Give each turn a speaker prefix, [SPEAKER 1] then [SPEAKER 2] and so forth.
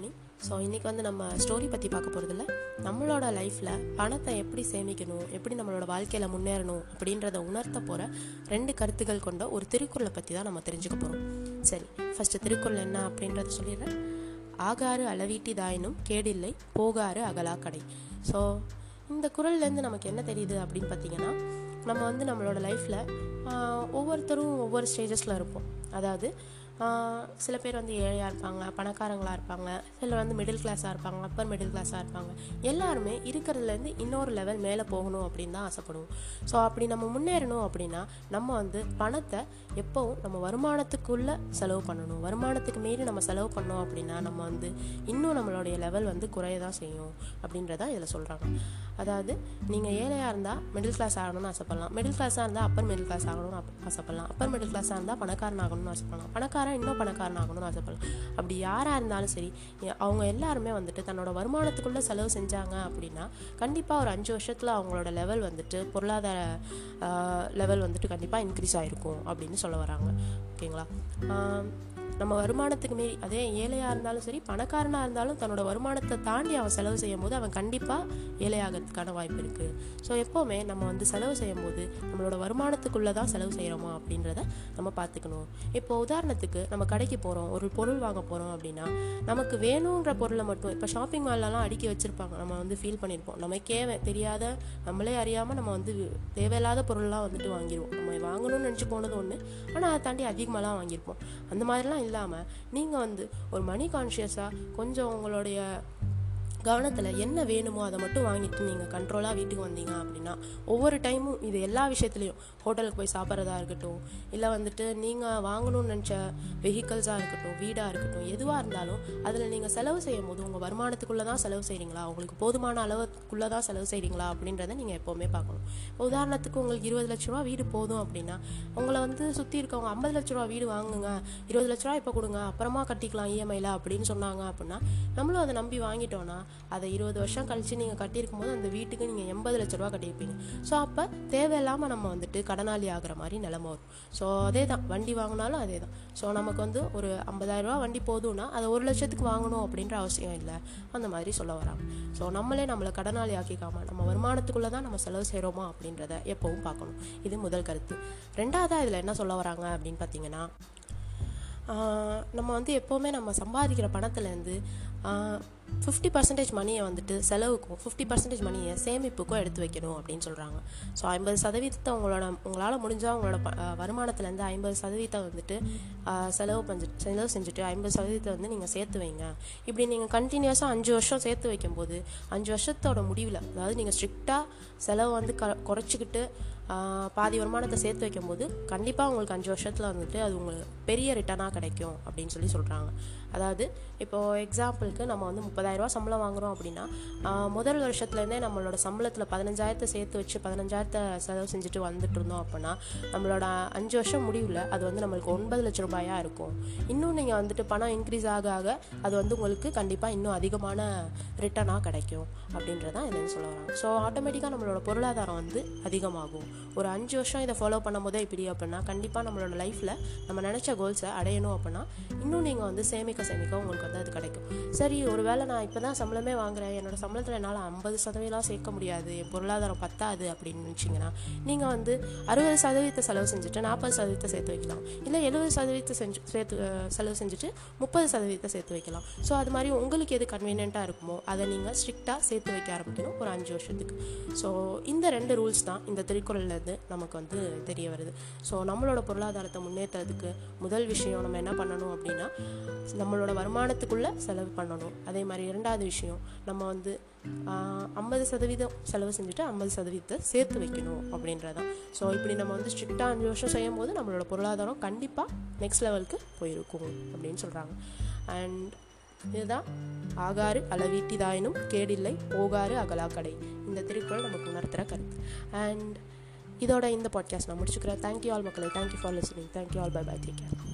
[SPEAKER 1] Morning so இன்றைக்கி வந்து நம்ம ஸ்டோரி பற்றி பார்க்க போகிறதில்ல நம்மளோட லைஃப்பில் பணத்தை எப்படி சேமிக்கணும் எப்படி நம்மளோட வாழ்க்கையில் முன்னேறணும் அப்படின்றத உணர்த்த போகிற ரெண்டு கருத்துக்கள் கொண்ட ஒரு திருக்குறளை பற்றி தான் நம்ம தெரிஞ்சுக்க போகிறோம் சரி ஃபஸ்ட்டு திருக்குறள் என்ன அப்படின்றத சொல்லிடுறேன். ஆகாறு அளவீட்டி தாயினும் கேடில்லை போகாறு அகலா கடை ஸோ இந்த குரல்லேருந்து நமக்கு என்ன தெரியுது அப்படின்னு பார்த்தீங்கன்னா நம்ம வந்து நம்மளோட லைஃப்பில் ஒவ்வொருத்தரும் ஒவ்வொரு ஸ்டேஜஸில் இருப்போம். அதாவது சில பேர் வந்து ஏழையாக இருப்பாங்க பணக்காரங்களாக இருப்பாங்க சிலர் வந்து மிடில் கிளாஸாக இருப்பாங்க அப்பர் மிடில் கிளாஸாக இருப்பாங்க. எல்லாருமே இருக்கிறதுலேருந்து இன்னொரு லெவல் மேலே போகணும் அப்படின்னு தான் ஆசைப்படுவோம். ஸோ அப்படி நம்ம முன்னேறணும் அப்படின்னா நம்ம வந்து பணத்தை எப்போவும் நம்ம வருமானத்துக்குள்ளே செலவு பண்ணணும். வருமானத்துக்கு மீறி நம்ம செலவு பண்ணோம் அப்படின்னா நம்ம வந்து இன்னும் நம்மளுடைய லெவல் வந்து குறைய தான் செய்யும் அப்படின்றத இதில் சொல்கிறாங்க அதாவது நீங்கள் ஏழையாக இருந்தால் மிடில் கிளாஸ் ஆகணும்னு ஆசைப்படலாம். மிடில் கிளாஸாக இருந்தால் அப்பர் மிடில் கிளாஸ் ஆகணும்னு ஆசைப்படலாம். அப்பர் மிடில் கிளாஸாக இருந்தால் பணக்காரன் ஆகணும்னு ஆசைப்படலாம். பணக்காரன் இன்னும் பணக்காரன் ஆகணும்னு ஆசைப்படலாம். அப்படி யாராக இருந்தாலும் சரி அவங்க எல்லாருமே வந்துட்டு தன்னோட வருமானத்துக்குள்ளே செலவு செஞ்சாங்க அப்படின்னா கண்டிப்பாக ஒரு அஞ்சு வருஷத்தில் அவங்களோட லெவல் வந்துட்டு பொருளாதார லெவல் வந்துட்டு கண்டிப்பாக இன்க்ரீஸ் ஆகிருக்கும் அப்படின்னு சொல்ல வராங்க. ஓகேங்களா? நம்ம வருமானத்துக்கு மீறி அதே ஏழையாக இருந்தாலும் சரி பணக்காரனாக இருந்தாலும் தன்னோட வருமானத்தை தாண்டி அவன் செலவு செய்யும் போது அவன் கண்டிப்பாக ஏழையாகிறதுக்கான வாய்ப்பு இருக்குது ஸோ எப்போவுமே நம்ம வந்து செலவு செய்யும் போது நம்மளோட வருமானத்துக்குள்ளே தான் செலவு செய்கிறோமா அப்படின்றத நம்ம பார்த்துக்கணும். இப்போ உதாரணத்துக்கு நம்ம கடைக்கு போகிறோம் ஒரு பொருள் வாங்க போகிறோம் அப்படின்னா நமக்கு வேணுங்கிற பொருளை மட்டும் இப்போ ஷாப்பிங் மால்லலாம் அடுக்கி வச்சுருப்பாங்க. நம்ம வந்து ஃபீல் பண்ணியிருப்போம் நமக்கே தெரியாத நம்மளே அறியாமல் நம்ம வந்து தேவையில்லாத பொருள்லாம் வந்துட்டு வாங்கிடுவோம் நம்ம வாங்கணும்னு நினச்சி போனது ஒன்று ஆனால் அதை தாண்டி அதிகமாகலாம் வாங்கியிருப்போம் அந்த மாதிரிலாம் இல்லாமல் நீங்கள் வந்து ஒரு மணி கான்ஷியஸாக கொஞ்சம் உங்களுடைய கவனத்தில் என்ன வேணுமோ அதை மட்டும் வாங்கிட்டு நீங்கள் கண்ட்ரோலாக வீட்டுக்கு வந்தீங்க அப்படின்னா ஒவ்வொரு டைமும் இது எல்லா விஷயத்துலையும். ஹோட்டலுக்கு போய் சாப்பிட்றதா இருக்கட்டும் இல்லை வந்துட்டு நீங்கள் வாங்கணும்னு நினச்ச வெஹிக்கல்ஸாக இருக்கட்டும் வீடாக இருக்கட்டும் எதுவாக இருந்தாலும் அதில் நீங்கள் செலவு செய்யும் போது உங்கள் வருமானத்துக்குள்ளே தான் செலவு செய்கிறீங்களா உங்களுக்கு போதுமான அளவுக்குள்ளே தான் செலவு செய்கிறீங்களா அப்படின்றத நீங்கள் எப்போவுமே பார்க்கணும். உதாரணத்துக்கு உங்களுக்கு இருபது லட்ச ரூபா வீடு போதும் அப்படின்னா உங்களை வந்து சுற்றி இருக்கவங்க ஐம்பது லட்ச ரூபா வீடு வாங்குங்க இருபது லட்ச ரூபா இப்போ கொடுங்க அப்புறமா கட்டிக்கலாம் இஎம்ஐயில் அப்படின்னு சொன்னாங்க அப்படின்னா நம்மளும் அதை நம்பி வாங்கிட்டோன்னா அதை இருபது வருஷம் கழித்து நீங்கள் கட்டியிருக்கும் போது அந்த வீட்டுக்கு நீங்கள் எண்பது லட்ச ரூபா கட்டியிருப்பீங்க. ஸோ அப்போ தேவையில்லாமல் நம்ம வந்துட்டு கடனாளி ஆகிற மாதிரி நிலமை வரும். ஸோ அதே தான் வண்டி வாங்கினாலும் அதே தான் ஸோ நமக்கு வந்து ஒரு ஐம்பதாயிரரூபா வண்டி போதும்னா அதை ஒரு லட்சத்துக்கு வாங்கணும் அப்படின்ற அவசியம் இல்லை. அந்த மாதிரி சொல்ல வராங்க. ஸோ நம்மளே நம்மளை கடனாளி ஆக்கிக்காமல் நம்ம வருமானத்துக்குள்ளே தான் நம்ம செலவு செய்கிறோமா அப்படின்றத எப்போவும் பார்க்கணும். இது முதல் கருத்து. ரெண்டாவதாக இதில் என்ன சொல்ல வராங்க அப்படின்னு பார்த்தீங்கன்னா நம்ம வந்து எப்போவுமே நம்ம சம்பாதிக்கிற பணத்துலேருந்து ஃபிஃப்டி பர்சன்டேஜ் மணியை வந்துட்டு செலவுக்கும் ஃபிஃப்டி பர்சன்டேஜ் மணியை சேமிப்புக்கும் எடுத்து வைக்கணும் அப்படின்னு சொல்கிறாங்க ஸோ ஐம்பது சதவீதத்தை உங்களோட உங்களால் முடிஞ்சால் உங்களோட வருமானத்துலேருந்து ஐம்பது சதவீதம் வந்துட்டு செலவு பண்ணிட்டு செலவு செஞ்சுட்டு ஐம்பது சதவீதத்தை வந்து நீங்கள் சேர்த்து வைங்க. இப்படி நீங்கள் கண்டினியூஸாக அஞ்சு வருஷம் சேர்த்து வைக்கும்போது அஞ்சு வருஷத்தோட முடிவில் அதாவது நீங்கள் ஸ்ட்ரிக்டாக செலவு வந்து க குறைச்சிக்கிட்டு பாதி வருமானத்தை சேர்த்து வைக்கும்போது கண்டிப்பாக உங்களுக்கு அஞ்சு வருஷத்தில் வந்துட்டு அது உங்களுக்கு பெரிய ரிட்டர்னாக கிடைக்கும் அப்படின்னு சொல்லி சொல்கிறாங்க அதாவது இப்போது எக்ஸாம்பிளுக்கு நம்ம வந்து முப்பதாயிரரூவா சம்பளம் வாங்குகிறோம் அப்படின்னா முதல் வருஷத்துலேருந்தே நம்மளோட சம்பளத்தில் பதினஞ்சாயிரத்தை சேர்த்து வச்சு பதினஞ்சாயிரத்தை செலவு செஞ்சுட்டு வந்துட்டு இருந்தோம் அப்படின்னா நம்மளோட அஞ்சு வருஷம் முடிவில் அது வந்து நம்மளுக்கு ஒன்பது லட்ச ரூபாயாக இருக்கும். இன்னும் நீங்கள் வந்துட்டு பணம் இன்க்ரீஸ் ஆக ஆக அது வந்து உங்களுக்கு கண்டிப்பாக இன்னும் அதிகமான ரிட்டர்னாக கிடைக்கும் அப்படின்றதான் இதுன்னு சொல்ல வராங்க. ஸோ ஆட்டோமேட்டிக்காக நம்மளோட பொருளாதாரம் வந்து அதிகமாகும். ஒரு அஞ்சு வருஷம் இதை ஃபாலோ பண்ணும் போதே இப்படி அப்படின்னா கண்டிப்பாக நம்மளோட லைஃப்பில் நம்ம நினச்ச கோல்ஸை அடையணும் அப்படின்னா இன்னும் நீங்கள் வந்து சேமிக்க சேமிக்க உங்களுக்கு வந்து அது கிடைக்கும். சரி ஒரு வேளை நான் இப்போ தான் சம்பளமே வாங்குறேன். என்னோட சம்பளத்தில் என்னால் ஐம்பது சதவீதம் சேர்க்க முடியாது. என் பொருளாதாரம் பத்தாது அப்படின்னு நினச்சிங்கன்னா நீங்கள் வந்து அறுபது சதவீதத்தை செலவு செஞ்சுட்டு நாற்பது சதவீதத்தை சேர்த்து வைக்கலாம். இல்லை எழுபது சதவீதத்தை செஞ்சு சேர்த்து செலவு செஞ்சுட்டு முப்பது சதவீதத்தை சேர்த்து வைக்கலாம். ஸோ அது மாதிரி உங்களுக்கு எது கன்வீனியண்ட்டாக இருக்குமோ அதை நீங்கள் ஸ்ட்ரிக்டாக சேர்த்து வைக்க ஆரம்பிக்கணும் ஒரு அஞ்சு வருஷத்துக்கு. ஸோ இந்த ரெண்டு ரூல்ஸ் தான் இந்த திருக்குறள் திருக்குறள்லேருந்து நமக்கு வந்து தெரிய வருது. ஸோ நம்மளோட பொருளாதாரத்தை முன்னேற்றத்துக்கு முதல் விஷயம் நம்ம என்ன பண்ணணும் அப்படின்னா நம்மளோட வருமானத்துக்குள்ளே செலவு பண்ணணும். அதே மாதிரி இரண்டாவது விஷயம் நம்ம வந்து ஐம்பது சதவீதம் செலவு செஞ்சுட்டு ஐம்பது சதவீதத்தை சேர்த்து வைக்கணும் அப்படின்றதான் ஸோ இப்படி நம்ம வந்து ஸ்ட்ரிக்டாக அஞ்சு வருஷம் செய்யும் போது நம்மளோட பொருளாதாரம் கண்டிப்பாக நெக்ஸ்ட் லெவலுக்கு போயிருக்கும் அப்படின்னு சொல்கிறாங்க அண்ட் இதுதான் ஆகாறு அளவீட்டிதாயினும் கேடில்லை போகாறு அகலாக்கடை. இந்த திருக்குறள் நமக்கு உணர்த்துகிற கருத்து. அண்ட் இதோட இந்த பாட்காஸ்ட் நான் முடிச்சுக்கிறேன். தேங்க்யூ ஆல் மக்களை. Thank you for listening thank you all bye bye take care